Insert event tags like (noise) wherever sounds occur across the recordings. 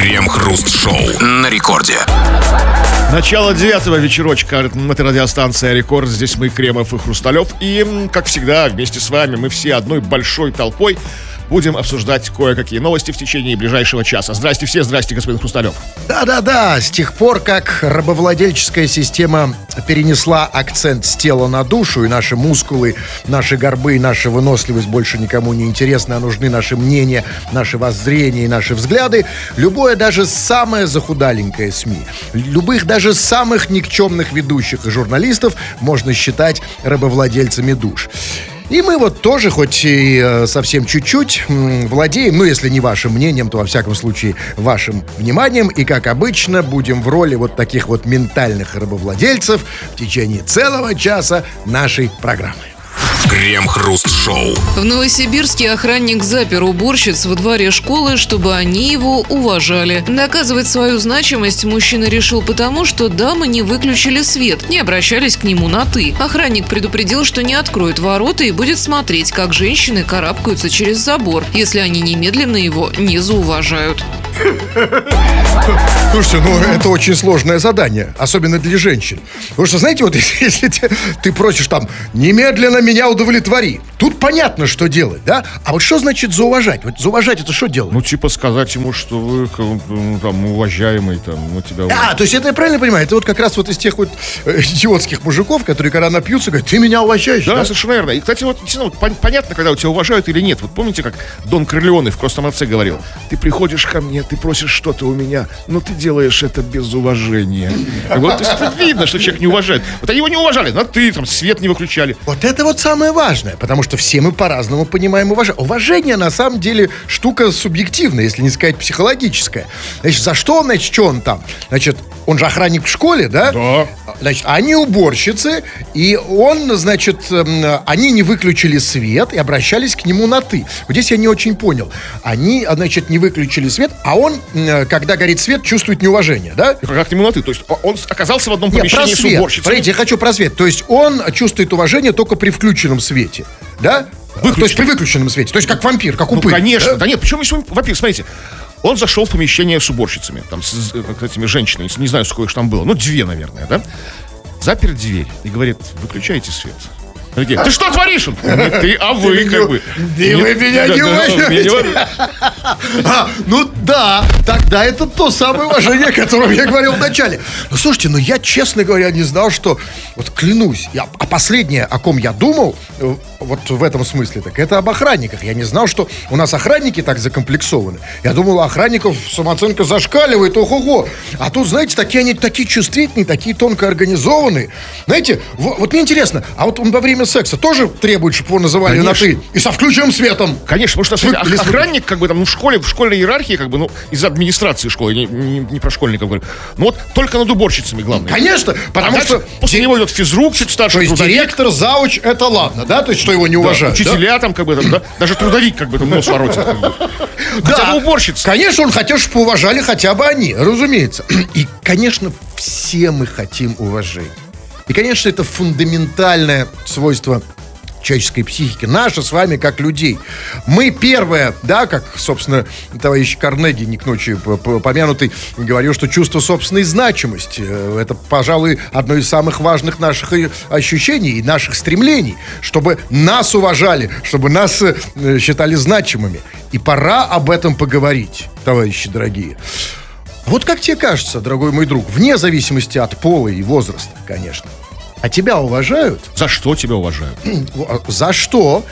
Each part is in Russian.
Крем-хруст-шоу на рекорде. Начало девятого вечерочка. Это радиостанция «Рекорд». Здесь мы, Кремов и Хрусталев. И, как всегда, вместе с вами мы все одной большой толпой будем обсуждать кое-какие новости в течение ближайшего часа. Здрасте все, здрасте, господин Хрусталев. Да-да-да, с тех пор, как рабовладельческая система перенесла акцент с тела на душу, и наши мускулы, наши горбы, наша выносливость больше никому не интересны, а нужны наши мнения, наши воззрения и наши взгляды, любое, даже самое захудаленькое СМИ, любых даже самых никчемных ведущих и журналистов можно считать рабовладельцами душ. И мы вот тоже, хоть и э, совсем чуть-чуть, владеем, ну, если не вашим мнением, то, во всяком случае, вашим вниманием. И, как обычно, будем в роли вот таких вот ментальных рабовладельцев в течение целого часа нашей программы. Крем-хруст-шоу. В Новосибирске охранник запер уборщиц во дворе школы, чтобы они его уважали. Доказывать свою значимость мужчина решил потому, что дамы не выключили свет, не обращались к нему на «ты». Охранник предупредил, что не откроет ворота и будет смотреть, как женщины карабкаются через забор, если они немедленно его не зауважают. (laughs) (laughs) Слушайте, ну это очень сложное задание, особенно для женщин. Потому что, знаете, вот если, (laughs) если ты, ты просишь там немедленно меня удовлетвори, тут понятно, что делать, да? А вот что значит зауважать? Вот зауважать это что делать? Ну, типа сказать ему, что вы ну, там уважаемый, там, мы тебя А, то есть это я правильно понимаю? Это вот как раз вот из тех вот э, идиотских мужиков, которые когда напьются, говорят, ты меня уважаешь, да? Да, совершенно верно. И, кстати, вот, вот, понятно, когда у тебя уважают или нет. Вот помните, как Дон Корлеоне в «Крестном отце» говорил, ты приходишь ко мне, ты просишь что-то у меня, но ты делаешь это без уважения. Вот, то есть это видно, что человек не уважает. Вот они его не уважали, но ты там свет не выключали. Вот это вот самое важное, потому что все мы по-разному понимаем уважение. Уважение, на самом деле, штука субъективная, если не сказать психологическая. Значит, за что он, значит, что он там? Значит, он же охранник в школе, да? Да. Значит, они уборщицы, и он, значит, эм, они не выключили свет и обращались к нему на «ты». Вот здесь я не очень понял. Они, а, значит, не выключили свет, а он, э, когда горит свет, чувствует неуважение, да? Как к нему на ты. То есть он оказался в одном Нет, помещении с свет. уборщицей. Смотрите, я хочу про свет. То есть он чувствует уважение только при включенном свете, да? То есть при выключенном свете. То есть как вампир, как Ну, упырь. конечно. да? Да нет, почему если Во-первых, смотрите, он зашел в помещение с уборщицами, там, с, с этими женщинами, не знаю, сколько их там было, ну, две, наверное, да? Запер дверь и говорит, выключайте свет. Такие, Ты что творишь? Он, «Не ты, а вы, как бы. Да вы меня не уважаете. А, ну да, тогда это то самое уважение, о котором я говорил вначале. Ну слушайте, ну я, честно говоря, не знал, что... Вот клянусь, я, а последнее, о ком я думал, э, вот в этом смысле, так это об охранниках. Я не знал, что у нас охранники так закомплексованы. Я думал, охранников самооценка зашкаливает, ого-го. А тут, знаете, такие они такие чувствительные, такие тонко организованные. Знаете, в- вот мне интересно, а вот он во время секса тоже требует, чтобы его называли на Конечно. «ты»? И со включенным светом. Конечно, потому что Вы- ох- охранник, как бы там, ну, в школе, в школьной иерархии, как бы, ну, из администрации школы, не, не- не про школьников говорю. Ну вот только над уборщицами главное. Конечно, потому А что... после него идет физрук, чуть старше, То есть трудовик. директор, зауч, это ладно, да? То есть, что его не Да, уважают, да? учителя там, как бы, там, да, даже трудовик, как бы, там, нос воротит. как бы. (laughs) Хотя бы уборщица. Конечно, он хотел, чтобы уважали хотя бы они, разумеется. (clears throat) И, конечно, все мы хотим уважения. И, конечно, это фундаментальное свойство человеческой психики, наше с вами как людей. Мы первое, да, как, собственно, товарищ Карнеги, не к ночи помянутый, говорил, что чувство собственной значимости, э, это, пожалуй, одно из самых важных наших и ощущений и наших стремлений, чтобы нас уважали, чтобы нас э, э, считали значимыми. И пора об этом поговорить, товарищи дорогие. Вот как тебе кажется, дорогой мой друг, вне зависимости от пола и возраста, конечно, а тебя уважают? За что тебя уважают? (clears throat) За что?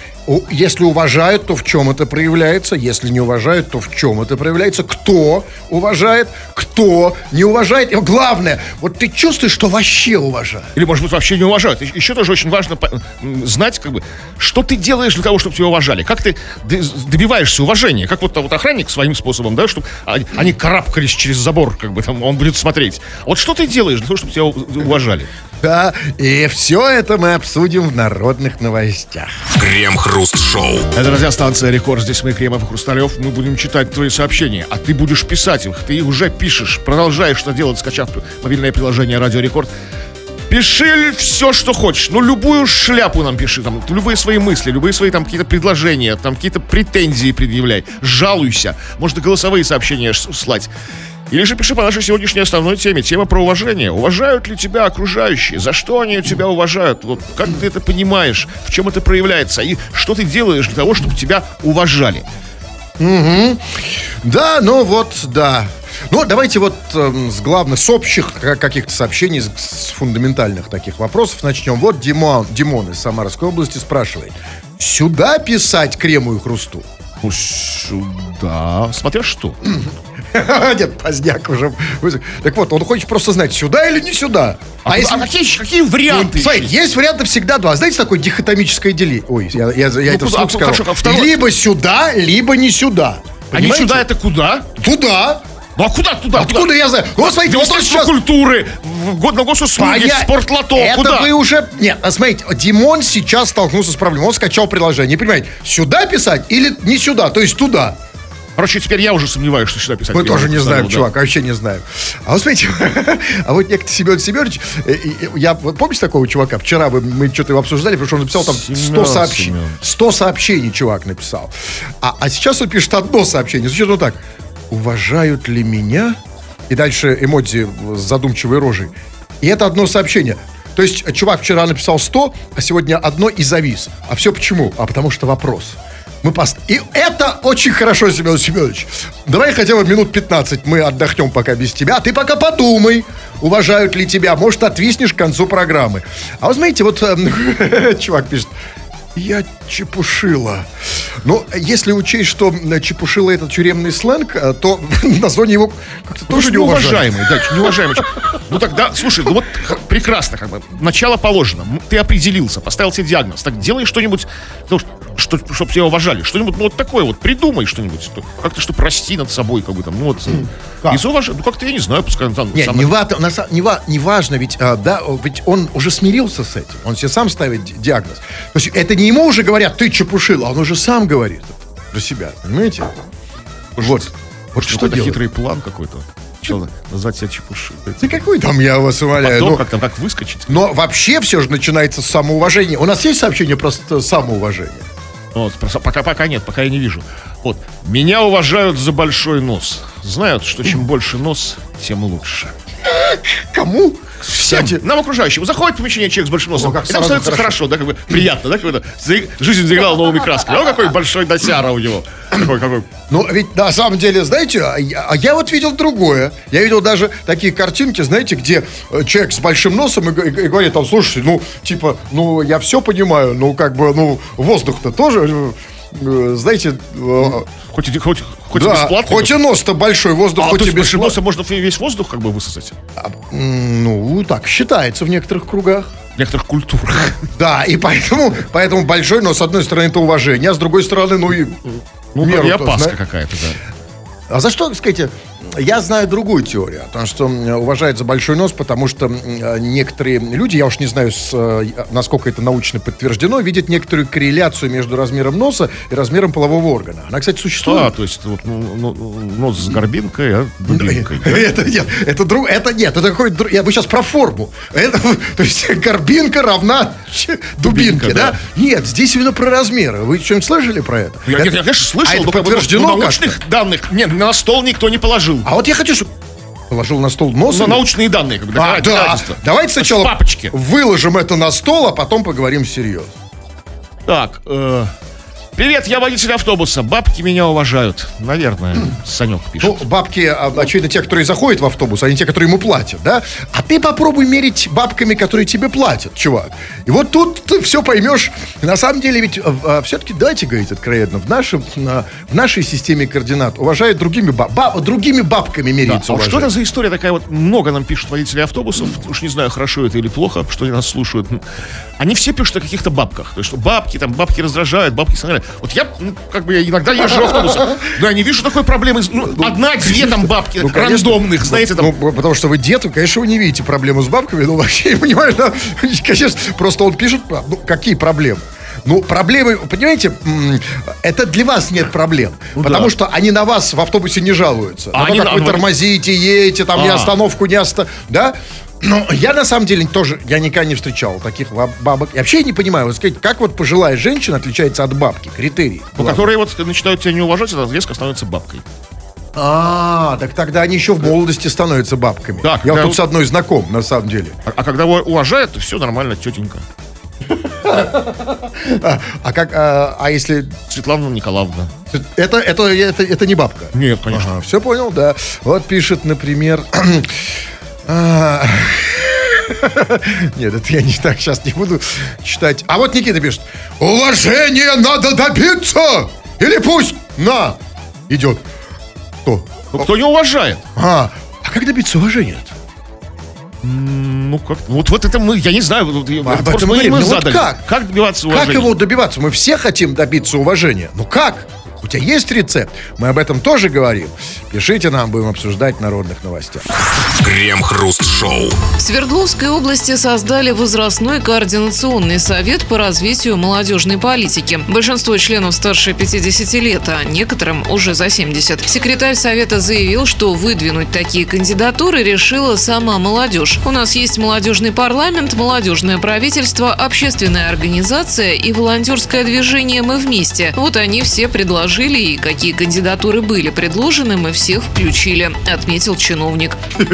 Если уважают, то в чем это проявляется? Если не уважают, то в чем это проявляется? Кто уважает? Кто не уважает? И главное, вот ты чувствуешь, что вообще уважают. Или, может быть, вообще не уважают. Еще тоже очень важно знать, как бы, что ты делаешь для того, чтобы тебя уважали. Как ты добиваешься уважения. Как вот, вот охранник своим способом, да, чтобы они, они карабкались через забор, как бы там, он будет смотреть. Вот что ты делаешь для того, чтобы тебя уважали? Да, и все это мы обсудим в народных новостях. Крем-хруст-шоу. Это радиостанция «Рекорд». Здесь мы, Кремов и Хрусталев. Мы будем читать твои сообщения, а ты будешь писать их. Ты их уже пишешь. Продолжаешь что делать, скачав мобильное приложение «Радио Рекорд». Пиши все, что хочешь. Ну, любую шляпу нам пиши. Там, любые свои мысли, любые свои там какие-то предложения, там какие-то претензии предъявляй. Жалуйся. Можно голосовые сообщения слать. Или же пиши по нашей сегодняшней основной теме. Тема про уважение. Уважают ли тебя окружающие? За что они тебя уважают? Вот как ты это понимаешь? В чем это проявляется? И что ты делаешь для того, чтобы тебя уважали? Да, ну вот, да. Ну, давайте вот эм, с главных, с общих ка- каких-то сообщений, с, с фундаментальных таких вопросов начнем. Вот Димон, Димон из Самарской области спрашивает. Сюда писать крему и хрусту? Ну, сюда. Смотря что. (clears throat) (laughs) Нет, поздняк уже. Так вот, он хочет просто знать, сюда или не сюда. А, А, если... а какие, какие варианты? Ну, смотри, есть варианты всегда два. Знаете, такое дихотомическое деление. Ой, я, я, я это куда? вслух А, сказал. хорошо, а второе? Либо сюда, либо не сюда. а не Понимаете? сюда это куда? Туда. Ну а куда туда? Откуда я знаю? Ну, смотрите, вот сейчас... культуры, год на госуслуги, Поня- спортлото. Это Куда? вы уже... Нет, а смотрите, Димон сейчас столкнулся с проблемой. Он скачал приложение. Не понимаете, сюда писать или не сюда, то есть туда? Короче, теперь я уже сомневаюсь, что сюда писать. Мы тоже не знаем, да. чувак, вообще не знаем. А вот смотрите, (laughs) а вот некто Семен Семенович, э, я, помните такого чувака? Вчера мы что-то его обсуждали, потому что он написал там 100 Семен сообщений. Семен. 100 сообщений чувак написал. А, а сейчас он пишет одно сообщение. Звучит вот так. Уважают ли меня? И дальше эмодзи с задумчивой рожей. И это одно сообщение. То есть э, чувак вчера написал 100, а сегодня одно и завис. А все почему? А потому что вопрос. Мы пост... И это очень хорошо, Семен Семенович. Давай хотя бы минут 15 мы отдохнем пока без тебя. А ты пока подумай, уважают ли тебя. Может, отвиснешь к концу программы. А вот знаете, вот э, (laughs) чувак пишет, я чепушила. Но если учесть, что э, чепушила это тюремный сленг, э, то (laughs) название его как-то тоже неуважаемый, да, неуважаемый. Ну тогда, слушай, ну вот прекрасно, как бы, начало положено. Ты определился, поставил себе диагноз. Так делай что-нибудь, ну, что, чтобы тебя уважали. Что-нибудь, ну, вот такое вот, придумай что-нибудь. что- Как-то, что прости над собой, как бы там, ну, вот. Как? Из уважения, ну, как-то, я не знаю, пускай он там... Нет, сам- не, ва- на не, ва- не важно, ведь, а, да, ведь он уже смирился с этим. Он себе сам ставит ди- диагноз. То есть это не ему уже говорят, ты чепушил, а он уже сам говорит про себя, понимаете? Вот. Вот что Какой-то делать? хитрый план какой-то. Что, назвать себя чепуши. Да какой там, я вас умоляю. Потом ну, как там, как выскочить. но вообще все же начинается с самоуважения. У нас есть сообщение про самоуважение? Ну, Вот, пока, пока нет, пока я не вижу. Вот. Меня уважают за большой нос. Знают, что чем больше нос, тем лучше. Кому? Всем, Кстати, нам окружающим. Заходит в помещение человек с большим носом. О, как и сразу становится хорошо. хорошо. да, как бы приятно, да, когда за- жизнь заиграла новыми красками. О, какой большой досяра у него. (clears throat) Какой, какой. Ну, ведь на самом деле, знаете, а я, а я вот видел другое. Я видел даже такие картинки, знаете, где э, человек с большим носом и, г- и говорит там, слушай, ну, типа, ну, я все понимаю, ну, как бы, ну, воздух-то тоже, э, знаете, э, Хоть, и- хоть, хоть и да, бесплатно. хоть и нос-то большой, воздух а, хоть то и есть большим бесплатно. носом можно весь воздух как бы высосать. М, Ну, так считается в некоторых кругах. В некоторых культурах. Да, и поэтому, поэтому большой нос, с одной стороны, это уважение, а с другой стороны, ну и... Ну, и опаска знаешь. какая-то, да. А за что, скажите, я знаю другую теорию, о том, что уважают за большой нос, потому что э, некоторые люди, я уж не знаю, э, насколько это научно подтверждено, видят некоторую корреляцию между размером носа и размером полового органа. Она, кстати, существует. А, то есть вот, ну, ну, нос с горбинкой, а дубинкой. да? Это нет, это друг, это нет, это какой дру- я бы сейчас про форму. Это, (laughs) то есть горбинка равна дубинке, да? Нет, здесь именно про размеры. Вы что-нибудь слышали про это? Я, конечно, слышал, а но подтверждено ну, научных данных нет, на стол никто не положил. А вот я хочу, чтобы положил на стол нос. Ну, или- научные данные, как бы, А, да. Давайте сначала В папочке. выложим это на стол, а потом поговорим всерьез. Так, э, привет, я водитель автобуса. Бабки меня уважают. Наверное, (clears throat) Санек пишет. Ну, бабки, а, очевидно, те, которые заходят в автобус, а не те, которые ему платят, да? А ты попробуй мерить бабками, которые тебе платят, чувак. И вот тут ты все поймешь. На самом деле, ведь все-таки, давайте говорить откровенно, в, нашем, на- в нашей системе координат уважают другими, ба- ба- другими бабками Да, меряется а что это за история такая вот? Много нам пишут водители автобусов. Уж не знаю, хорошо это или плохо, что они нас слушают. Они все пишут о каких-то бабках. То есть, что бабки, там, бабки раздражают, бабки согнали. Вот я, ну, как бы, я иногда езжу в автобусах. Да, я не вижу такой проблемы. Ну, одна-две там бабки Ну, конечно. рандомных, знаете, там. Ну, потому что вы дед, вы, конечно, вы не видите проблему с бабками, ну, вообще, понимаешь, да? (laughs) конечно, просто он пишет, ну, какие проблемы? Ну, проблемы, понимаете, это для вас нет проблем. (laughs) потому да. что они на вас в автобусе не жалуются. А на то, они как на- вы ну, тормозите, едете, там, А. остановку, не оста... Да? Но я на самом деле тоже, я никогда не встречал таких бабок. Я вообще не понимаю, вот сказать, как вот пожилая женщина отличается от бабки, критерий. Ну, которые вот начинают тебя не уважать, это резко становится бабкой. А, так тогда они еще в молодости становятся бабками. Так, я вот да. тут с одной знаком, на самом деле. А, а когда его уважают, то все нормально, тетенька. А, а как, а, а если Светлана Николаевна. это, это, это, это не бабка? Нет, конечно. все понял, да. Вот пишет, например... (clears throat) а, (laughs) Нет, это я не так сейчас не буду читать. А вот Никита пишет. Уважение надо добиться! Или пусть на идет. Кто? Ну, кто не уважает? А, а как добиться уважения? Ну, как Вот, вот это мы, я не знаю, вот, Об этом мы говорим. Ну вот как? Как добиваться уважения? Как его добиваться? Мы все хотим добиться уважения. Ну как? У тебя есть рецепт? Мы об этом тоже говорим. Пишите нам, будем обсуждать в народных новостях. Крем-хруст-шоу. В Свердловской области создали возрастной координационный совет по развитию молодежной политики. Большинство членов старше 50 лет, а некоторым уже за 70. Секретарь совета заявил, что выдвинуть такие кандидатуры решила сама молодежь. У нас есть молодежный парламент, молодежное правительство, общественная организация и волонтерское движение «Мы вместе». Вот они все предложили и какие кандидатуры были предложены, мы всех включили, отметил чиновник. (laughs)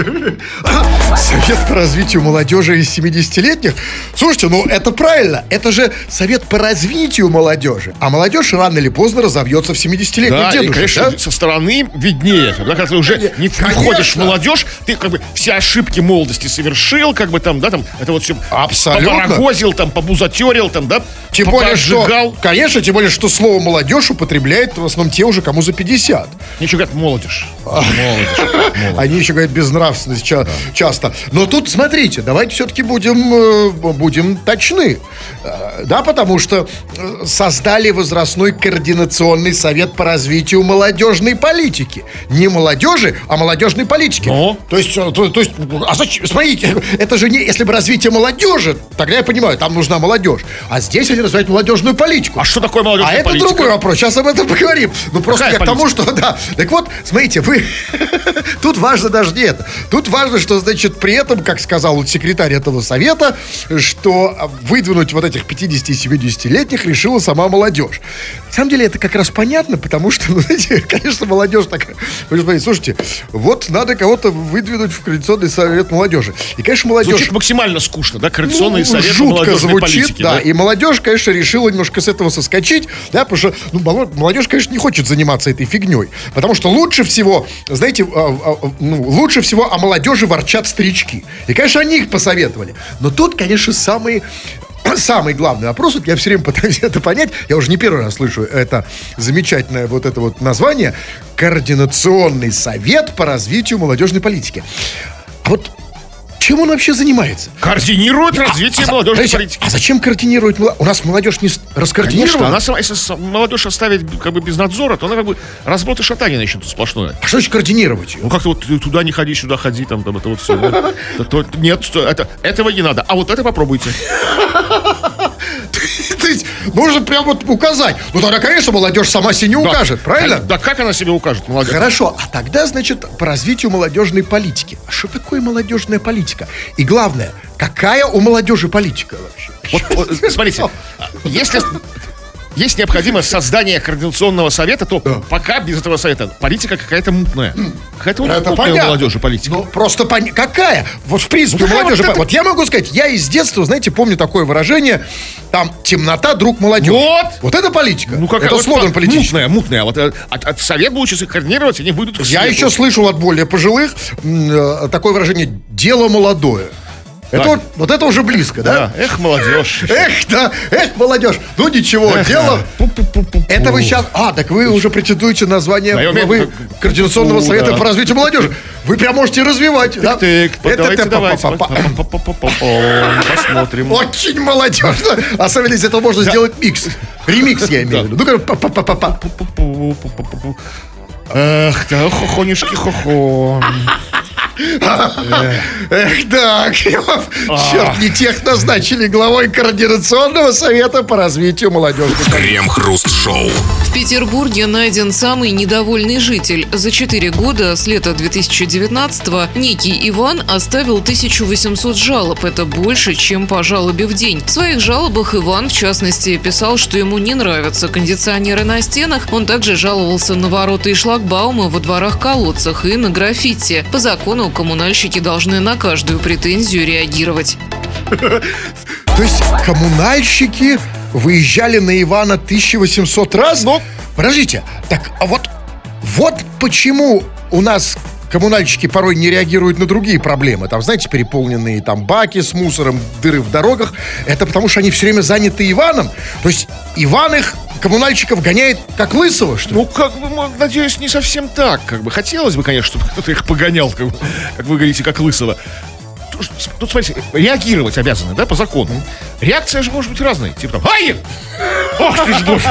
Совет по развитию молодежи из 70-летних? Слушайте, ну это правильно. Это же совет по развитию молодежи. А молодежь рано или поздно разовьется в 70-летних Да, и, дедушек, конечно, да? со стороны виднее. Когда, когда ты уже не, входишь в молодежь, ты как бы все ошибки молодости совершил, как бы там, да, там, это вот все Абсолютно. побарагозил, там, побузатерил, там, да, Тем более, что, конечно, тем более, что слово молодежь употребляет в основном те уже, кому за 50. Ничего говорят, молодежь. А. Молодежь. (laughs) Они еще говорят безнравственность ча- часто. Но тут, смотрите, давайте все-таки будем, э, будем точны. Э, Да, потому что э, создали возрастной координационный совет по развитию молодежной политики. Не молодежи, а молодежной политики. Ну? То есть, то, то есть, а зачем, смотрите, (laughs) это же не, если бы развитие молодежи, тогда я понимаю, там нужна молодежь. А здесь они развивают молодежную политику. А что такое молодежная А это политика? другой вопрос. Сейчас об этом поговорим. Ну просто Какая я к тому, что да. Так вот, смотрите, вы (laughs) тут важно даже не это. Тут важно, что значит при этом, как сказал вот секретарь этого совета, что выдвинуть вот этих 50 и 70-летних решила сама молодежь. На самом деле это как раз понятно, потому что, ну, знаете, (laughs) конечно, молодежь такая. Вы же слушайте, вот надо кого-то выдвинуть в координационный совет молодежи. И, конечно, молодежь. Звучит максимально скучно, да, координационный Ну, совет жутко молодежной звучит, политике. да. И молодежь, конечно, решила немножко с этого соскочить, да, потому что ну, мало- молодежь, конечно, не хочет заниматься этой фигней. Потому что лучше всего, знаете, а, а, ну, лучше всего о молодежи ворчат старички. И, конечно, они их посоветовали. Но тут, конечно, самые (clears throat) Самый главный вопрос, вот я все время пытаюсь (laughs) это понять, я уже не первый раз слышу это замечательное вот это вот название, Координационный совет по развитию молодежной политики. А вот чем он вообще занимается? Координирует развитие А, молодежной подождите, политики. А зачем координировать? мла- У нас молодежь не раскоординирована. она сама, если молодежь оставить как бы без надзора, то она как бы разброд и шатание начнет сплошное. А что значит координировать? Ну как-то вот туда не ходи, сюда ходи, там, там это вот все. (laughs) Нет, этого не надо. А вот это попробуйте. (laughs) То есть нужно прям вот указать. Ну тогда, конечно, молодежь сама себе не Да. укажет, правильно? Да как она себе укажет, молодежь? Хорошо, а тогда, значит, по развитию молодежной политики. А что такое молодежная политика? И главное, какая у молодежи политика вообще? Вот, вот, смотрите, если есть необходимость создания координационного совета, то пока без этого совета политика какая-то мутная. Какая-то Это мутная у понятно. молодежи политика. Ну, просто пон- какая? Вот в принципе, Ну, какая молодежи... вот это- Вот я могу сказать, я из детства, знаете, помню такое выражение, там, темнота, друг молодежи. Вот. Вот это политика. Ну, как это вот слоган политический. Мутная, мутная. Вот э, от, от совет их координировать, они будут Я еще слышал от более пожилых э, такое выражение «дело молодое». Это Да. вот, вот это уже близко, да? Да, эх, молодежь. Эх, да, эх, молодежь. Ну ничего, дело... Это вы сейчас... А, так вы уже претендуете на звание Да, главы Координационного совета да. по развитию молодежи. Вы прям можете развивать. да? Тык, Это давайте. Посмотрим. Очень молодежно. Особенно, если это можно сделать микс. Ремикс, я имею в виду. Ну, па-па-па-па. Эх, да, хохонюшки, хохо. (laughs) Эх, да. Черт, не тех назначили главой Координационного совета по развитию молодежи. Крем-хруст-шоу. В Петербурге найден самый недовольный житель. За 4 года с лета 2019-го некий Иван оставил 1800 жалоб. Это больше, чем по жалобе в день. В своих жалобах Иван, в частности, писал, что ему не нравятся кондиционеры на стенах. Он также жаловался на ворота и шлагбаумы во дворах-колодцах и на граффити. По закону коммунальщики должны на каждую претензию реагировать. То есть коммунальщики выезжали на Ивана 1800 раз? Ну? Подождите, так а вот, вот почему у нас коммунальщики порой не реагируют на другие проблемы. Там, знаете, переполненные там баки с мусором, дыры в дорогах. Это потому, что они все время заняты Иваном. То есть Иван их, коммунальщиков, гоняет как лысого, что ли? Ну, как бы, надеюсь, не совсем так. Как бы хотелось бы, конечно, чтобы кто-то их погонял, как, как вы говорите, как лысого. Тут, смотрите, реагировать обязаны, да, по закону. Реакция же может быть разной. Типа там, ай! Ох ты ж душ!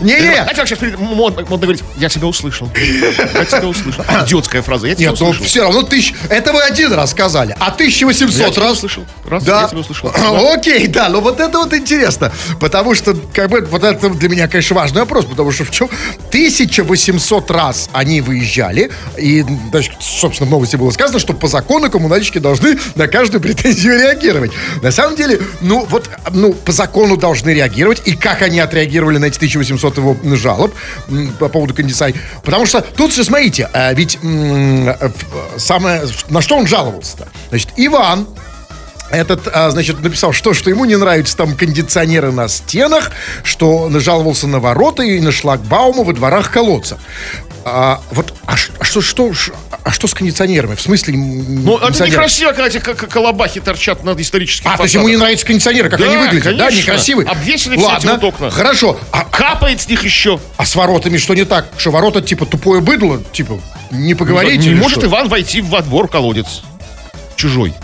Не-не, как сейчас модно, говорить, я тебя услышал. Я тебя услышал. Идиотская фраза, я тебя Нет, ну услышал. все равно тысяч... Это вы один раз сказали, а 1800 Я тебя раз... услышал. Раз, да. я тебя услышал. (clears throat) Окей, да, но вот это вот интересно. Потому что, как бы, вот это для меня, конечно, важный вопрос, потому что в чем 1800 раз они выезжали, и, значит, собственно, в новости было сказано, что по закону коммунальщики должны на каждую претензию реагировать. На самом деле, ну, вот, ну, по закону должны реагировать, и как они отреагировали на эти 1800 его жалоб по поводу кондиционера. Потому что тут же, смотрите, э, ведь самое, на что он жаловался-то? Значит, Иван, этот, а, значит, написал, что, что ему не нравятся там кондиционеры на стенах, что жаловался на ворота и на шлагбаумы во дворах колодца. А, вот, а, а что, что, а что с кондиционерами? В смысле Ну, это некрасиво, когда эти колобахи торчат над историческим А, то есть ему не нравятся кондиционеры, как Да, они выглядят, да, конечно. некрасивые? Обвесили все Ладно, эти вот окна. хорошо. А, Капает с них еще. а с воротами что не так? Что ворота, типа, тупое быдло? Типа, не поговорите? Не или может что? Иван войти во двор колодец. Чужой.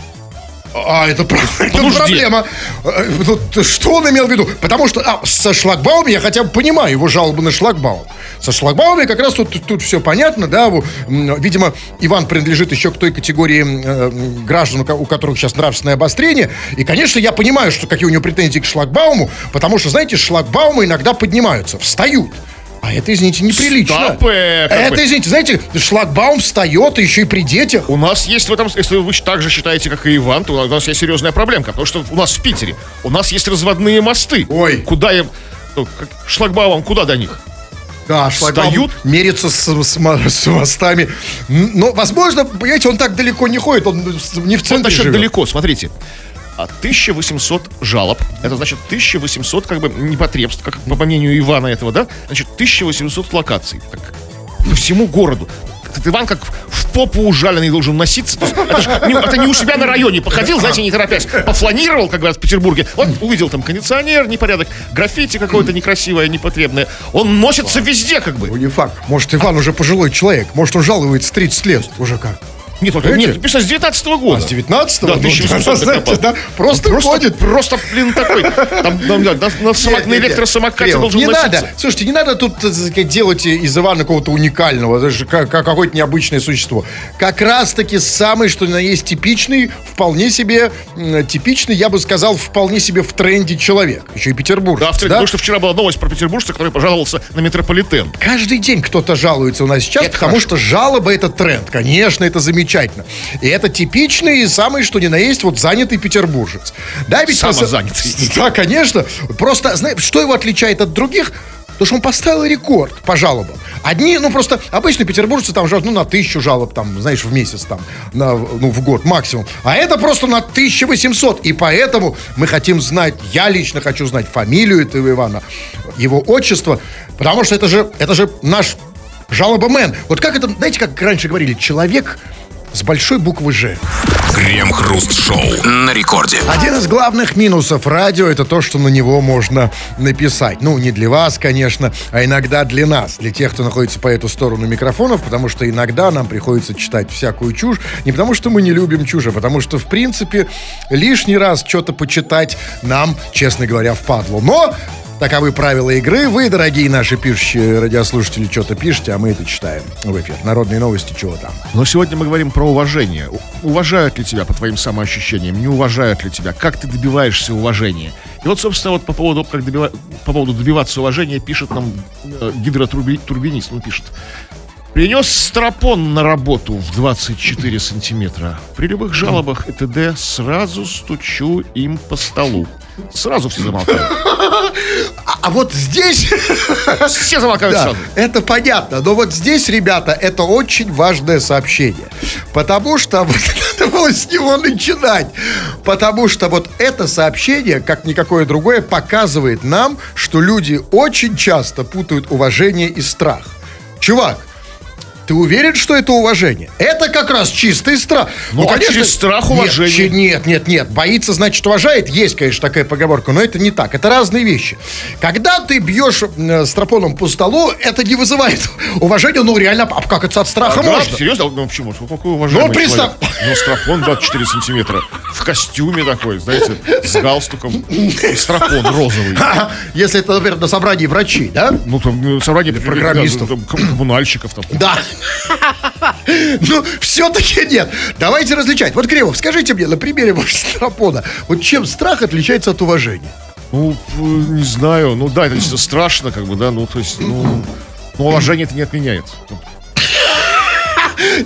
А, это, (laughs) это нужде. проблема. Э, Что он имел в виду? Потому что а, со шлагбаумом я хотя бы понимаю его жалобы на шлагбаум. Со шлагбаумами как раз тут, тут, все понятно, да. Видимо, Иван принадлежит еще к той категории э, граждан, у которых сейчас нравственное обострение. И, конечно, я понимаю, что какие у него претензии к шлагбауму, потому что, знаете, шлагбаумы иногда поднимаются, встают. А это, извините, неприлично. Стоп, э, как это, бы- извините, знаете, шлагбаум встает, еще и при детях. У нас есть в этом, если вы так же считаете, как и Иван, то у нас есть серьезная проблемка. Потому что у нас в Питере, у нас есть разводные мосты. Ой. Куда я... ну, шлагбаумом, куда до них? Да, шлагбаум мерится с, с с мостами. Но, возможно, понимаете, он так далеко не ходит, он не в центре насчет живет. далеко, смотрите. А 1800 жалоб, это значит 1800 как бы непотребств, как по мнению Ивана этого, да? Значит, 1800 локаций. Так, по всему городу. Этот Иван как в попу ужаленный должен носиться. Есть это, ж не, это не у себя на районе походил, знаете, не торопясь. Пофланировал, как говорят в Петербурге. Вот увидел там кондиционер, непорядок, граффити какое-то некрасивое, непотребное. Он носится везде как бы. Ну, не факт. Может, Иван уже пожилой человек. Может, он жалуется 30 лет уже как. Нет, только, нет, написано с 19 года. А с 19-го? Да, Ну, 1800 знаете, докопал. да, просто просто, ходит. Просто, блин, такой. Там, там, да, на, на самок- Нет, на нет, нет. электросамокате Кремов, должен Не носиться. надо. Слушайте, не надо тут так сказать, делать из Ивана какого-то уникального, даже как, как какое-то необычное существо. Как раз-таки самый, что на есть типичный, вполне себе типичный, я бы сказал, вполне себе в тренде человек. Еще и Петербург. Да, в- потому что вчера была новость про петербуржца, который пожаловался на метрополитен. Каждый день кто-то жалуется у нас сейчас, Это потому хорошо. что жалоба это тренд. Конечно, это замечательно. И это типичный и самый, что ни на есть, вот занятый петербуржец. Да, ведь Самозанятый. (laughs) Да, конечно. Просто, знаешь, что его отличает от других? То, что он поставил рекорд по жалобам. Одни, ну просто обычно петербуржцы там жалуют, ну, на тысячу жалоб, там, знаешь, в месяц, там, на, ну, в год максимум. А это просто на 1800. И поэтому мы хотим знать, я лично хочу знать фамилию этого Ивана, его отчество, потому что это же, это же наш жалобамен. Вот как это, знаете, как раньше говорили, человек с большой буквы «Ж». Крем-хруст-шоу на рекорде. Один из главных минусов радио это то, что на него можно написать. Ну, не для вас, конечно, а иногда для нас, для тех, кто находится по эту сторону микрофонов, потому что иногда нам приходится читать всякую чушь. Не потому что мы не любим чушь, а потому что, в принципе, лишний раз что-то почитать нам, честно говоря, впадло. Но Таковы правила игры. Вы, дорогие наши пишущие радиослушатели, что-то пишете, а мы это читаем в эфир. Народные новости, чего там. Но сегодня мы говорим про уважение. Уважают ли тебя по твоим самоощущениям? Не уважают ли тебя? Как ты добиваешься уважения? И вот, собственно, вот по поводу, как добива- по поводу добиваться уважения пишет нам э, гидротурбинист. Он пишет. Принес стропон на работу в 24 сантиметра. При любых жалобах и т.д. сразу стучу им по столу. Сразу все замолкают. А, а вот здесь... (laughs) Все замолкают Да, сразу. это понятно. Но вот здесь, ребята, это очень важное сообщение. Потому что вот (laughs) надо было с него начинать. Потому что вот это сообщение, как никакое другое, показывает нам, что люди очень часто путают уважение и страх. Чувак, ты уверен, что это уважение? Это как раз чистый страх. Ну, а через страх Нет, уважение? чи- Нет, нет, нет. Боится, значит, уважает. Есть, конечно, такая поговорка, но это не так. Это разные вещи. Когда ты бьешь э, стропоном по столу, это не вызывает (laughs) уважения. Ну, реально, а как это от страха Да, можно? серьезно? Ну, почему? Ну, какой уважаемый Ну, представь-. Ну, стропон 24 сантиметра. В костюме такой, знаете, с галстуком. Стропон розовый. (laughs) Если это, например, на собрании врачей, да? Ну, там, ну, собрание программистов. да, коммунальщиков там. Да. (laughs) Ну, все-таки нет. Давайте различать. Вот, Кремов, скажите мне на примере вашего стропона, вот чем страх отличается от уважения? Ну, не знаю. Ну, да, это страшно, как бы, да. Ну, то есть, ну... Но уважение это не отменяет.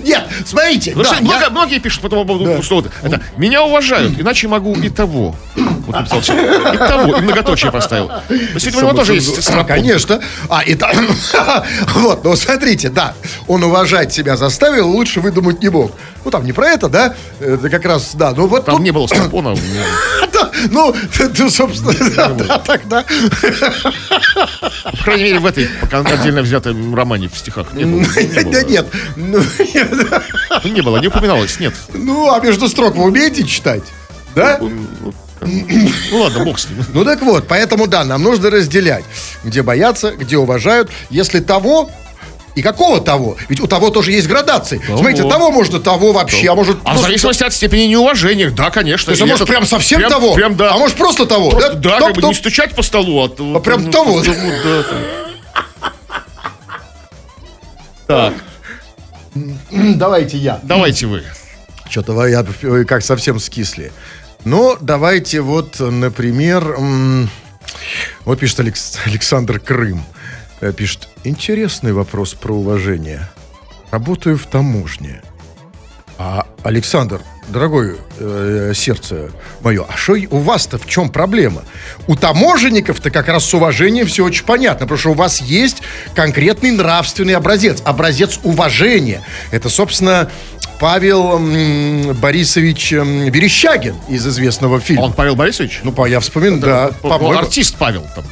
Нет, смотрите. Потому да, что я- многие пишут по тому поводу, что вот это меня уважают, иначе могу и того. (clears throat) Вот написал человек. И того, и многоточие поставил. То есть, видимо, у него тоже есть стропон. Конечно. А, и (clears throat) вот, ну смотрите, да, он уважать себя заставил, лучше выдумать не мог. Ну, там не про это, да, это как раз, да, ну вот Там тут- не было стропона. (clears throat) ну, ты, собственно, (laughs) да, да, тогда. По крайней мере, в этой отдельно взятом романе в стихах не было. Да нет, ну, Ну, Не было, не упоминалось, нет. ну, а между строк вы умеете читать? Да? Ну ладно, бог с ним. Ну так вот, поэтому да, нам нужно разделять, где боятся, где уважают. Если того, и какого того? Ведь у того тоже есть градации. Смотрите, того можно того вообще, а может... А в зависимости от степени неуважения, да, конечно. То есть, а может, прям совсем прям- того? Прям, да. А может, просто того? Просто, да, Топ, как бы топ. не стучать по столу, а, то- А прям ну, того, да? да. Так, Давайте я. давайте вы. Что-то вы, я, как совсем скисли. Ну, давайте вот, например, вот пишет Алекс- Александр Крым. Э, Пишет, интересный вопрос про уважение. Работаю в таможне. А, Александр, дорогой э, сердце мое, а что у вас-то в чем проблема? У таможенников-то как раз с уважением все очень понятно, потому что у вас есть конкретный нравственный образец, образец уважения. Это, собственно, Павел м, Борисович м, Верещагин из известного фильма. Он Павел Борисович? Ну, по- я вспоминаю, да. По-моему. артист Павел там.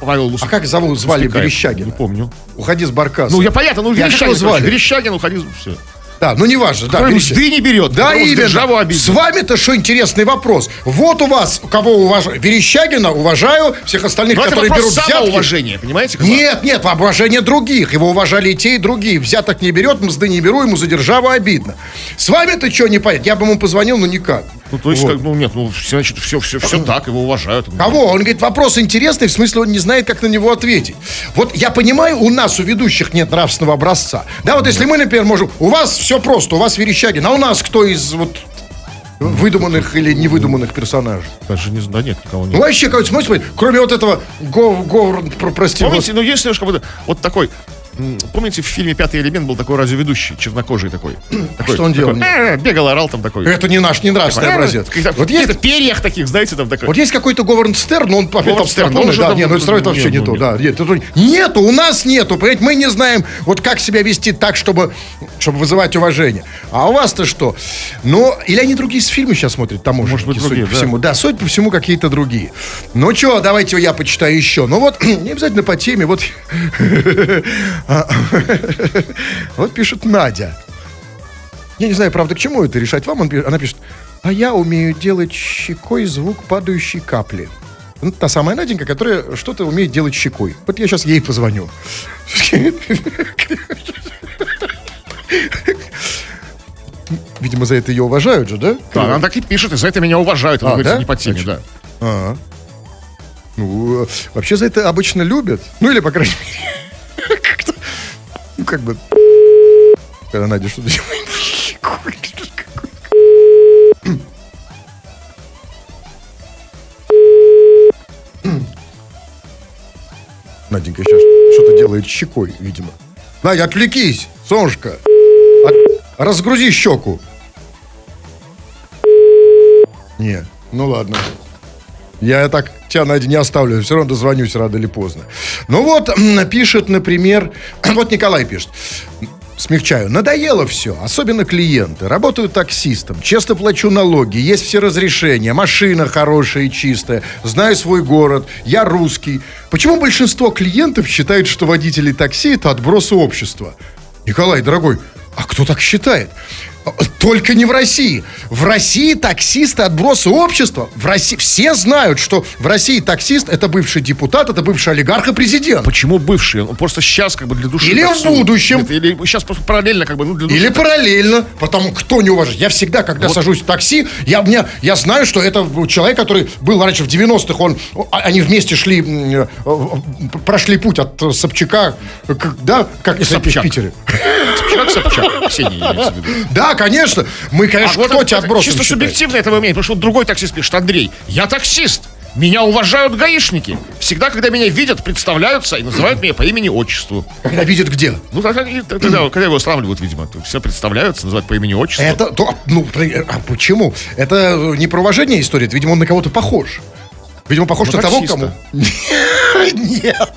Павел Лус- А как зовут, звали Лускаев? Верещагина? Не помню. Уходи с баркаса. Ну, я понятно, ну, Я Верещагин. звали? Верещагин, уходи, все. Да, ну неважно. Да, Который мзды не берет. Да, обидел. С вами-то что интересный вопрос. Вот у вас, кого уважаю. Верещагина уважаю, всех остальных, Но это которые вопрос берут взятки. самоуважения, понимаете? как? Нет, нет, уважение других. Его уважали и те, и другие. Взяток не берет, мзды не беру, ему за державу обидно. С вами-то что не понятно? Я бы ему позвонил, но никак. Ну, то есть, Вот. как, ну, нет, ну, все, значит, все, все, все так, его уважают. Кого? Он говорит, вопрос интересный, в смысле он не знает, как на него ответить. Вот я понимаю, у нас, у ведущих нет нравственного образца. Да, вот если мы, например, можем... У вас все просто, у вас Верещагин, а у нас кто из вот выдуманных или невыдуманных персонажей? Даже не знаю, нет, никого нет. Ну, вообще, какой-то смысл, кроме вот этого Го- Говор, про- прости, Помните, ну есть немножко вот, вот такой. Помните, в фильме Пятый элемент был такой радиоведущий, чернокожий такой. Такой- что он делал? такой, «Э, Бегал, орал там такой. это не наш, не нравственный Э, образец. каких-то- Вот есть, перьях таких, знаете, там такой. вот есть какой-то Говард Стерн, но он опять там Стерн, он да, там- не, ну строит вообще нет, не то, нет. да, нет, это- нету, у нас нету, понимаете, мы не знаем, вот как себя вести так, чтобы, чтобы вызывать уважение. А у вас-то что? Ну, или они другие с фильма сейчас смотрят, там Может быть, судя по всему. Да, судя по всему, какие-то другие. Ну что, давайте я почитаю еще. Ну вот, (clears throat) не обязательно по теме, вот... (laughs) (laughs) Вот пишет Надя. Я не знаю, правда, к чему это решать вам. Она пишет, а я умею делать щекой звук падающей капли. Ну, та самая Наденька, которая что-то умеет делать щекой. Вот я сейчас ей позвоню. (laughs) Видимо, за это ее уважают же, да? Да, она так и пишет, и за это меня уважают. А, А, да? не по теме, да. А. Ну, вообще за это обычно любят. Ну, или, по крайней мере, ну, как бы, когда Надя что-то. Наденька сейчас что-то делает щекой, видимо. Надя, отвлекись, солнышко. От- Разгрузи щеку. Не, ну ладно. Я так тебя, Надя, не оставлю. Все равно дозвонюсь рано или поздно. Ну вот, пишет, например... (clears throat) Вот Николай пишет. Смягчаю. Надоело все, особенно клиенты. Работаю таксистом, честно плачу налоги, есть все разрешения, машина хорошая и чистая, знаю свой город, я русский. Почему большинство клиентов считают, что водители такси это отбросы общества? Николай, дорогой, а кто так считает? Только не в России. В России таксисты отбросы общества. В России все знают, что в России таксист это бывший депутат, это бывший олигарх и президент. Почему бывший? Он просто сейчас как бы для души. Или в будущем. Это Или сейчас просто параллельно как бы ну, для души. Или параллельно, потому кто не уважает. Я всегда, когда сажусь в такси, я, мне, я знаю, что это человек, который был раньше в 90-х, он, а- они вместе шли, э, прошли путь от Собчака, да, как в Собчак. Питере. Собчак, Собчак. Ксения имеется в виду. Да, конечно. Мы, А конечно, вот кто это тебя отбросом Чисто считает? субъективно этого мнение, потому что вот другой таксист пишет, Андрей, я таксист. Меня уважают гаишники. Всегда, когда меня видят, представляются и называют меня по имени-отчеству. Когда видят где? Ну, тогда, когда его сравнивают, видимо, то все представляются, называют по имени-отчеству. Это, то, ну, а почему? Это э, не про уважение история, это, видимо, он на кого-то похож. Видимо, похож На на того, таксиста. кому... (laughs) Нет.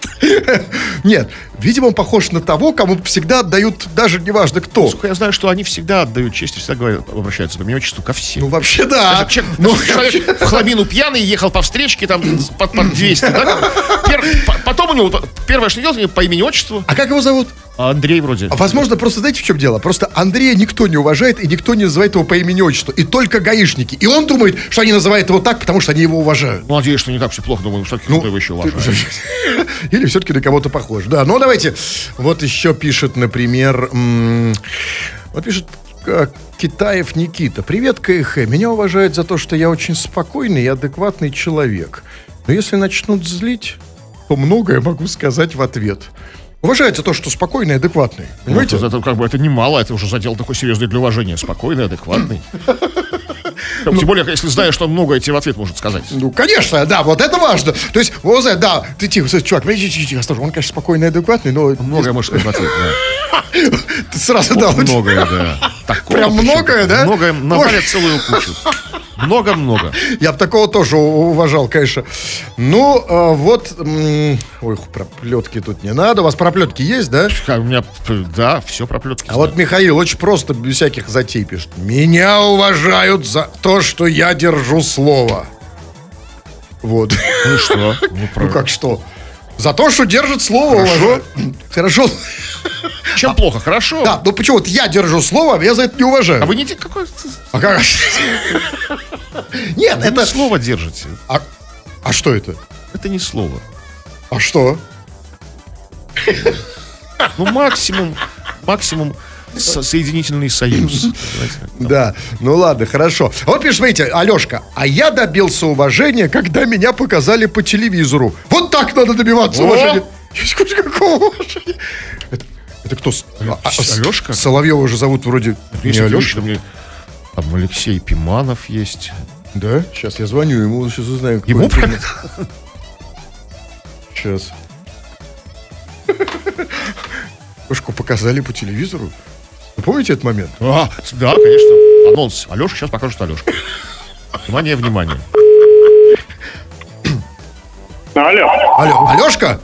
Нет. Видимо, он похож на того, кому всегда отдают, даже неважно кто. Насколько я знаю, что они всегда отдают честь, всегда говорят, обращаются по имени-отчеству ко всем. Ну, вообще, да. Даже человек, Ну, (laughs) человек в хламину пьяный ехал по встречке там под, под 200, да? Пер- по- потом у него первое, что делать, по имени-отчеству, А как его зовут? Андрей вроде. А Возможно, просто знаете, в чем дело? Просто Андрея никто не уважает, и никто не называет его по имени-отчеству. И только гаишники. И он думает, что они называют его так, потому что они его уважают. Ну, надеюсь, что не так все плохо, думаю, что кто его еще уважает. (laughs) Или все-таки на кого-то похож. Да, ну давайте. Вот еще пишет, например... Вот пишет э, Китаев Никита. Привет, КХ. Меня уважают за то, что я очень спокойный и адекватный человек. Но если начнут злить, то многое могу сказать в ответ. Уважают за то, что спокойный и адекватный. Понимаете? Ну, это, это как бы это немало, это уже задел такой серьезный для уважения. Спокойный, адекватный. (laughs) Тем более, если знаешь, что он многое тебе в ответ может сказать. Ну, конечно, да, вот это важно. То есть, вот, да, ты тихо, чувак, тихо, тихо, осторожно, он, конечно, спокойный и адекватный, но Многое может сказать в ответ, да. Ты сразу, да, вот- Многое, да. Прям многое, да? Многое, навалят целую кучу. Много-много. Я бы такого тоже уважал, конечно. Ну, а, вот, м, ой, проплетки тут не надо. У вас проплетки есть, да? А У меня, да, все проплетки. А вот Михаил очень просто, без всяких затей пишет. Меня уважают за то, что я держу слово. Вот. Ну что? Ну, (laughs) Ну как что? За то, что держит слово. уважают. Хорошо. Чем плохо? Хорошо. Да, ну почему? Вот я держу слово, а я за это не уважаю. А вы не какое А как? Нет, это это... слово держите. А, а что это? Это не слово. А что? Ну, максимум, максимум со- соединительный союз. Да, ну ладно, хорошо. Вот пишет, смотрите, Алешка, а я добился уважения, когда меня показали по телевизору. Вот так надо добиваться О! уважения. Какого уважения? Это, это кто? а, а, Алешка? Соловьева уже зовут вроде не Если Алеша. точно, мне- Там Алексей Пиманов есть. Да? Сейчас я звоню ему, сейчас узнаем. какой Ему прям- Сейчас. Алешку показали по телевизору. Вы помните этот момент? А, да, конечно. Анонс. Алеша сейчас покажет Алешку. Внимание, внимание. Алло. Алло, Алешка?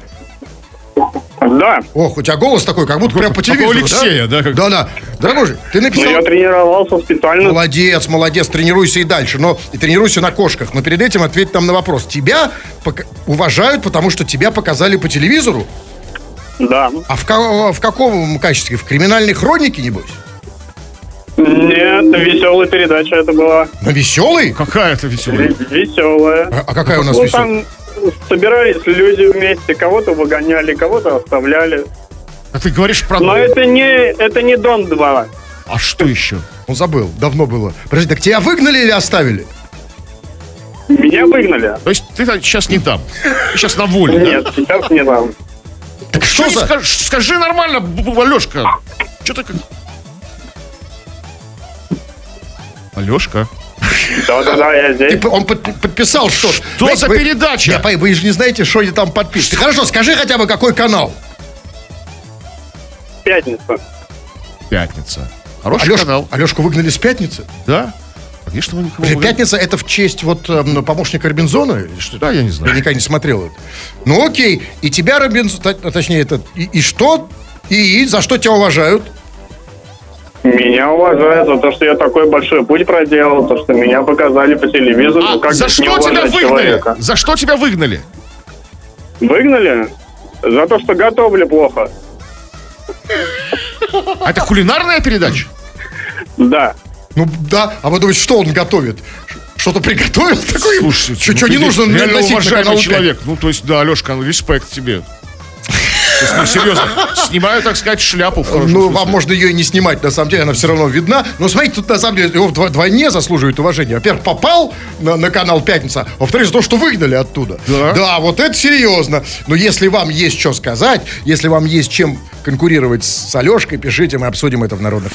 Да. Ох, у тебя голос такой, как будто прям по телевизору, Алексея, да, как- Да, да. Дорогой же, ты Ну, написал... я тренировался специально. Молодец, молодец, тренируйся и дальше, но и тренируйся на кошках. Но перед этим ответь нам на вопрос. Тебя пока- уважают, потому что тебя показали по телевизору? Да. А в, в каком качестве? В криминальной хронике, небось? Нет, веселая передача это была. На веселый? Какая это веселая. Веселая. А, а какая у нас Ну, веселая? там собирались люди вместе, кого-то выгоняли, кого-то оставляли. А ты говоришь про... Но это не, это не Дон 2. А что еще? Он забыл, давно было. Подожди, так тебя выгнали или оставили? Меня выгнали. То есть ты сейчас не там. Ты сейчас на воле, да? Нет, сейчас не там. Так Что за... скажешь? Скажи нормально, Алешка. Что ты как... Алешка. Да-да-да, я здесь. он под- подписал что Что за передача? Я, вы же не знаете, что они там подписаны. Хорошо, скажи хотя бы, какой канал. Пятница. Пятница. Хороший Алеш- канал. Алешку выгнали с пятницы? Да? Конечно, мы никого выгнали. Пятница это в честь вот эм, помощника Робинзона? Или что? Да, я не знаю. Я никогда не смотрел это. Ну окей, и тебя Робинзон, точнее, это, и, и что? И, и за что тебя уважают? Меня уважают за то, что я такой большой путь проделал, то, что меня показали по телевизору. А, как за что тебя выгнали? человека? За что тебя выгнали? Выгнали? За то, что готовлю плохо. А это кулинарная передача? Да. Ну да, а вы думаете, что он готовит? Что-то приготовил такое? Слушай, что, ну что не нужно носить на уважаемый человек. Ну, то есть, да, Алешка, ну, респект тебе. Ну, серьезно, снимаю, так сказать, шляпу в хорошем Ну, смысле. вам можно ее и не снимать, на самом деле, она все равно видна. Но смотрите, тут на самом деле его вдво- вдвойне заслуживает уважения. Во-первых, попал на, на канал Пятница, а во-вторых, за то, что выгнали оттуда. Да. вот это серьезно. Но если вам есть что сказать, если вам есть чем конкурировать с Алешкой, пишите, мы обсудим это в народных.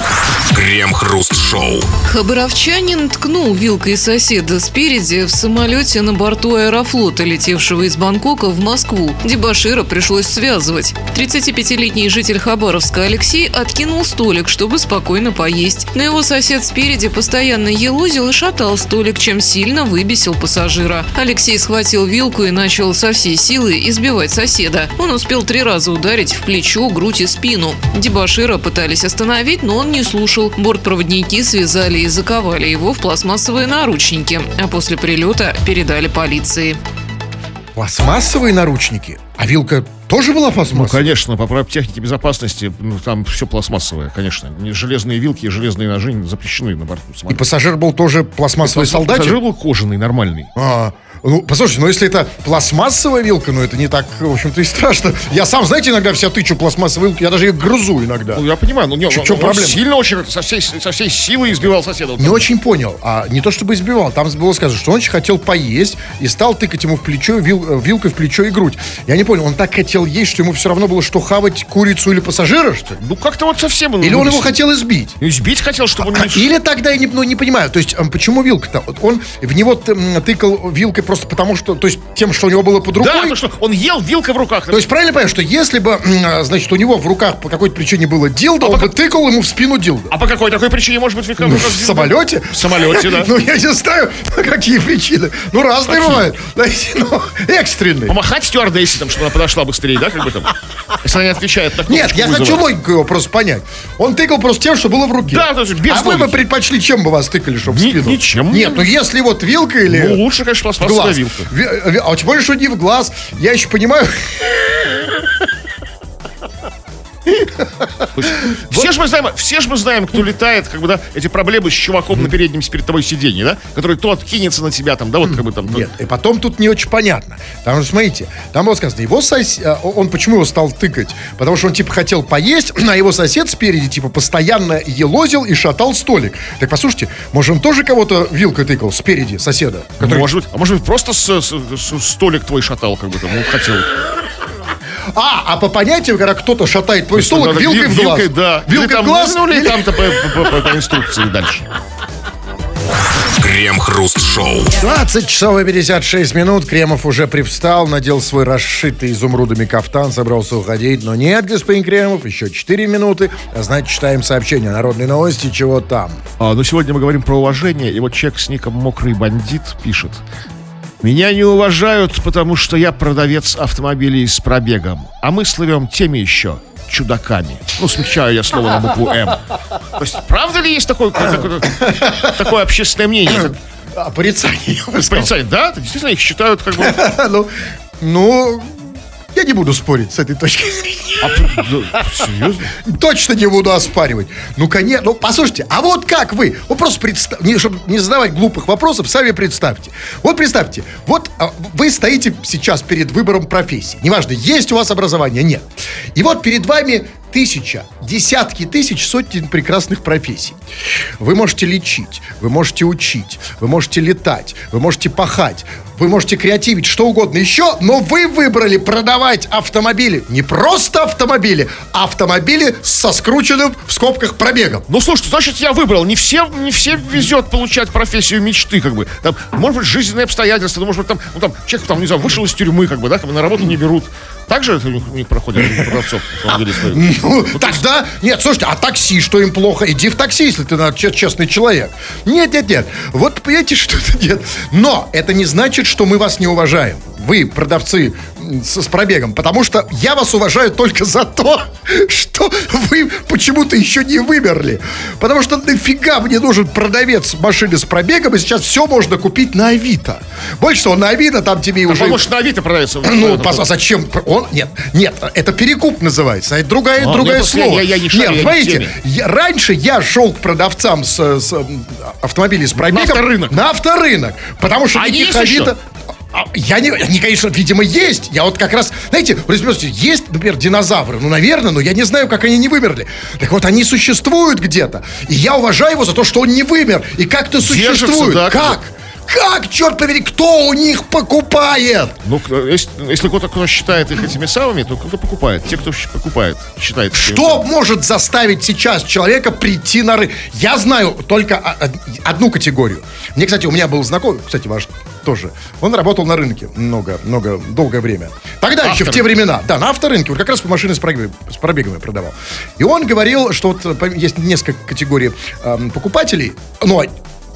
Крем-хруст-шоу. Хабаровчанин ткнул вилкой соседа спереди в самолете на борту аэрофлота, летевшего из Бангкока в Москву. Дебашира пришлось связывать. 35-летний житель Хабаровска Алексей откинул столик, чтобы спокойно поесть. Но его сосед спереди постоянно елозил и шатал столик, чем сильно выбесил пассажира. Алексей схватил вилку и начал со всей силы избивать соседа. Он успел три раза ударить в плечо, грудь и спину. Дебашира пытались остановить, но он не слушал. Бортпроводники связали и заковали его в пластмассовые наручники, а после прилета передали полиции. Пластмассовые наручники? А вилка тоже была Ну, пластмассовая? конечно, по правилам техники безопасности, ну, там все пластмассовое, конечно. Не Железные вилки и железные ножи запрещены на борту И самолета. пассажир был тоже пластмассовый солдатик? Пассажир был кожаный, нормальный. А, ну, послушайте, ну если это пластмассовая вилка, ну это не так, в общем-то, и страшно. Я сам, знаете, иногда вся тычу пластмассовой вилкой, я даже ее грызу иногда. Ну, я понимаю, но не, он- чё он проблема? сильно очень, со всей, со всей силы избивал соседа. Вот Не очень понял, а не то чтобы избивал, там было сказано, что он очень хотел поесть и стал тыкать ему в плечо, вил- э, вилкой в плечо и грудь. Я не понял, он так хотел есть, что ему все равно было, что хавать курицу или пассажира, что ли? Ну, как-то вот совсем... Или он его хотел избить? Избить хотел, чтобы он А. Или тогда я не, ну, не понимаю, то есть почему вилка-то? Он в него тыкал вилкой просто потому, что, то есть тем, что у него было под рукой? Да, то, что он ел вилка в руках. То есть правильно понимаю, что если бы, а, значит, у него в руках по какой-то причине было дилдо, он бы тыкал ему в спину дилдо. А по какой такой причине может быть в Ну, в самолете? В самолете, да. (laughs) Ну, я не знаю, какие причины. Ну, разные бывают. Ну, экстренные. Помахать стюардессе, там, чтобы она подошла быстрее, да, как бы там? Если она не отвечает на Нет, я хочу логику его просто понять. Он тыкал просто тем, что было в руке. Да, то есть без А вы бы предпочли, чем бы вас тыкали, чтобы в спину? ничем. Нет, ну если вот вилка или... Ну, лучше, конечно, пластмассовая глаз. А тем более, что не в глаз. Я еще понимаю... Все же мы знаем, все же мы знаем, кто летает, как бы, да, эти проблемы с чуваком на переднем спиртовой сиденье, да, который то откинется на тебя, там, да, вот как бы там. Нет, и потом тут не очень понятно. Потому что, смотрите, там было сказано, его сос... а, он почему его стал тыкать? Потому что он, типа, хотел поесть, (clears throat) а его сосед спереди, типа, постоянно елозил и шатал столик. Так, послушайте, может, он тоже кого-то вилкой тыкал спереди соседа? который- Может быть, а может быть, просто с- с- с- столик твой шатал, как бы там, ну, хотел. А, а по понятию, когда кто-то шатает твой Надо вилкой в глаз. Вилкой, да. Вилкой Или в глаз. Ну, или или- там-то по, по- по- по инструкции дальше. Крем-хруст-шоу. 20 часов и 56 минут. Кремов уже привстал, надел свой расшитый изумрудами кафтан, собрался уходить. Но нет, господин Кремов, еще 4 минуты. А значит, читаем сообщение. Народные новости, чего там. А, но сегодня мы говорим про уважение, и вот человек с ником «Мокрый бандит» пишет. Меня не уважают, потому что я продавец автомобилей с пробегом, а мы слывем теми еще чудаками. Ну, смягчаю я слово на букву «М». То есть, правда ли есть такое, такое, такое общественное мнение? Порицание. Порицание, да? Действительно, их считают как бы... (laughs) ну, ну, я не буду спорить с этой точки зрения. А, да, серьезно? Точно не буду оспаривать. Ну, конечно. Ну, послушайте, а вот как вы? Вот просто представьте, чтобы не задавать глупых вопросов, сами представьте. Вот представьте, вот а, вы стоите сейчас перед выбором профессии. Неважно, есть у вас образование, нет. И вот перед вами тысяча, десятки тысяч, сотни прекрасных профессий. Вы можете лечить, вы можете учить, вы можете летать, вы можете пахать, вы можете креативить, что угодно еще, но вы выбрали продавать автомобили. Не просто автомобили, а автомобили со скрученным в скобках пробегом. Ну, слушай, значит, я выбрал. Не все, не все везет получать профессию мечты, как бы. Там, может быть, жизненные обстоятельства, ну, может быть, там, ну, там, человек, там, не знаю, вышел из тюрьмы, как бы, да, как бы на работу не берут. Так же это у них, у них проходит продавцов? (laughs) Ну, тогда... Нет, слушайте, а такси, что им плохо? Иди в такси, если ты честный человек. Нет, нет, нет. Вот понимаете, (laughs) что это нет. Но это не значит, что мы вас не уважаем. Вы, продавцы с, с пробегом. Потому что я вас уважаю только за то, что вы почему-то еще не вымерли. Потому что нафига мне нужен продавец машины с пробегом, и сейчас все можно купить на Авито. Больше того, на Авито там тебе уже... Он, может, на Авито продается. Ну, пос- а зачем? Он, нет, нет, это перекуп называется. Это другое, А, другое нет, слово. я- я не шарю, я не нет, в смотрите, я- раньше я шел к продавцам с, с, автомобилей с пробегом. авторынок. На авторынок. Потому что А никаких есть еще? А, Я не, они, конечно, видимо, есть. Я вот как раз, знаете, спросите, есть, например, динозавры? Ну, наверное, но я не знаю, как они не вымерли. Так вот, они существуют где-то. И я уважаю его за то, что он не вымер. И как-то существует. да, как? Как, черт побери, кто у них покупает? Ну, если, если кто-то кто считает их этими самыми, то кто покупает? Те, кто покупает, считает. Что может заставить сейчас человека прийти на рынок? Я знаю только одну категорию. Мне, кстати, у меня был знакомый, кстати, ваш тоже. Он работал на рынке много, много, долгое время. Тогда еще в те времена. Да, на авторынке. Вот как раз машины с пробегами, с пробегами продавал. И он говорил, что вот э, есть несколько категорий эм, покупателей. Ну,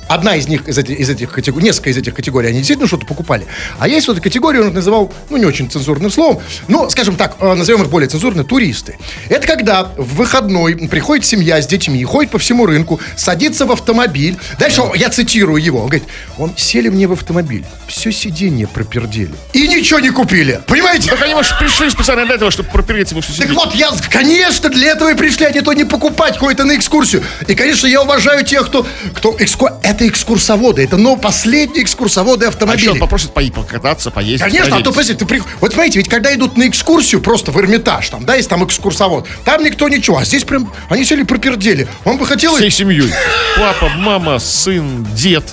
Одна из них, из этих, из этих категорий, несколько из этих категорий, они действительно что-то покупали. А есть вот категория, он их называл, ну, не очень цензурным словом, ну, скажем так, э, назовем их более цензурно, туристы. Это когда в выходной приходит семья с детьми, ходит по всему рынку, садится в автомобиль. Дальше я цитирую его, он говорит, он сели мне в автомобиль, все сиденье пропердели. И ничего не купили. Понимаете? Так они, может, пришли специально для этого, чтобы пропереться во все Так вот, я, конечно, для этого и пришли, а не то не покупать кое-то на экскурсию. И, конечно, я уважаю тех, кто... кто экску- Это экскурсоводы, это но последние экскурсоводы А еще автомобилей. он попросит пои- покататься, поездить. Конечно, а то, подожди, ты при- вот смотрите, ведь когда идут на экскурсию просто в Эрмитаж, там, да, есть там экскурсовод, там никто ничего, а здесь прям они сели пропердели. Он бы хотел... Всей семьей. Папа, мама, сын, дед.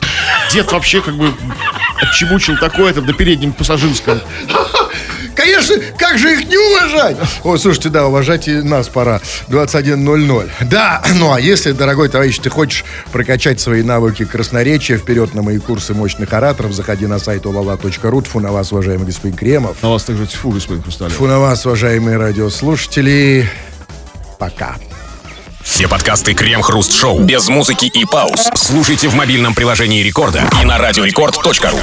Дед вообще как бы отчебучил такое-то на переднем пассажирском. Конечно, как же их не уважать? О, слушайте, да, уважать и нас пора. 21.00. Да, ну а если, дорогой товарищ, ты хочешь прокачать свои навыки красноречия, вперед на мои курсы мощных ораторов, заходи на сайт olala.ru. Тьфу на вас, уважаемый господин Кремов. На вас также тьфу, господин Хрусталев. Тьфу на вас, уважаемые радиослушатели. Пока. Все подкасты Крем-Хруст Шоу без музыки и пауз. Слушайте в мобильном приложении Рекорда и на радиорекорд.ру.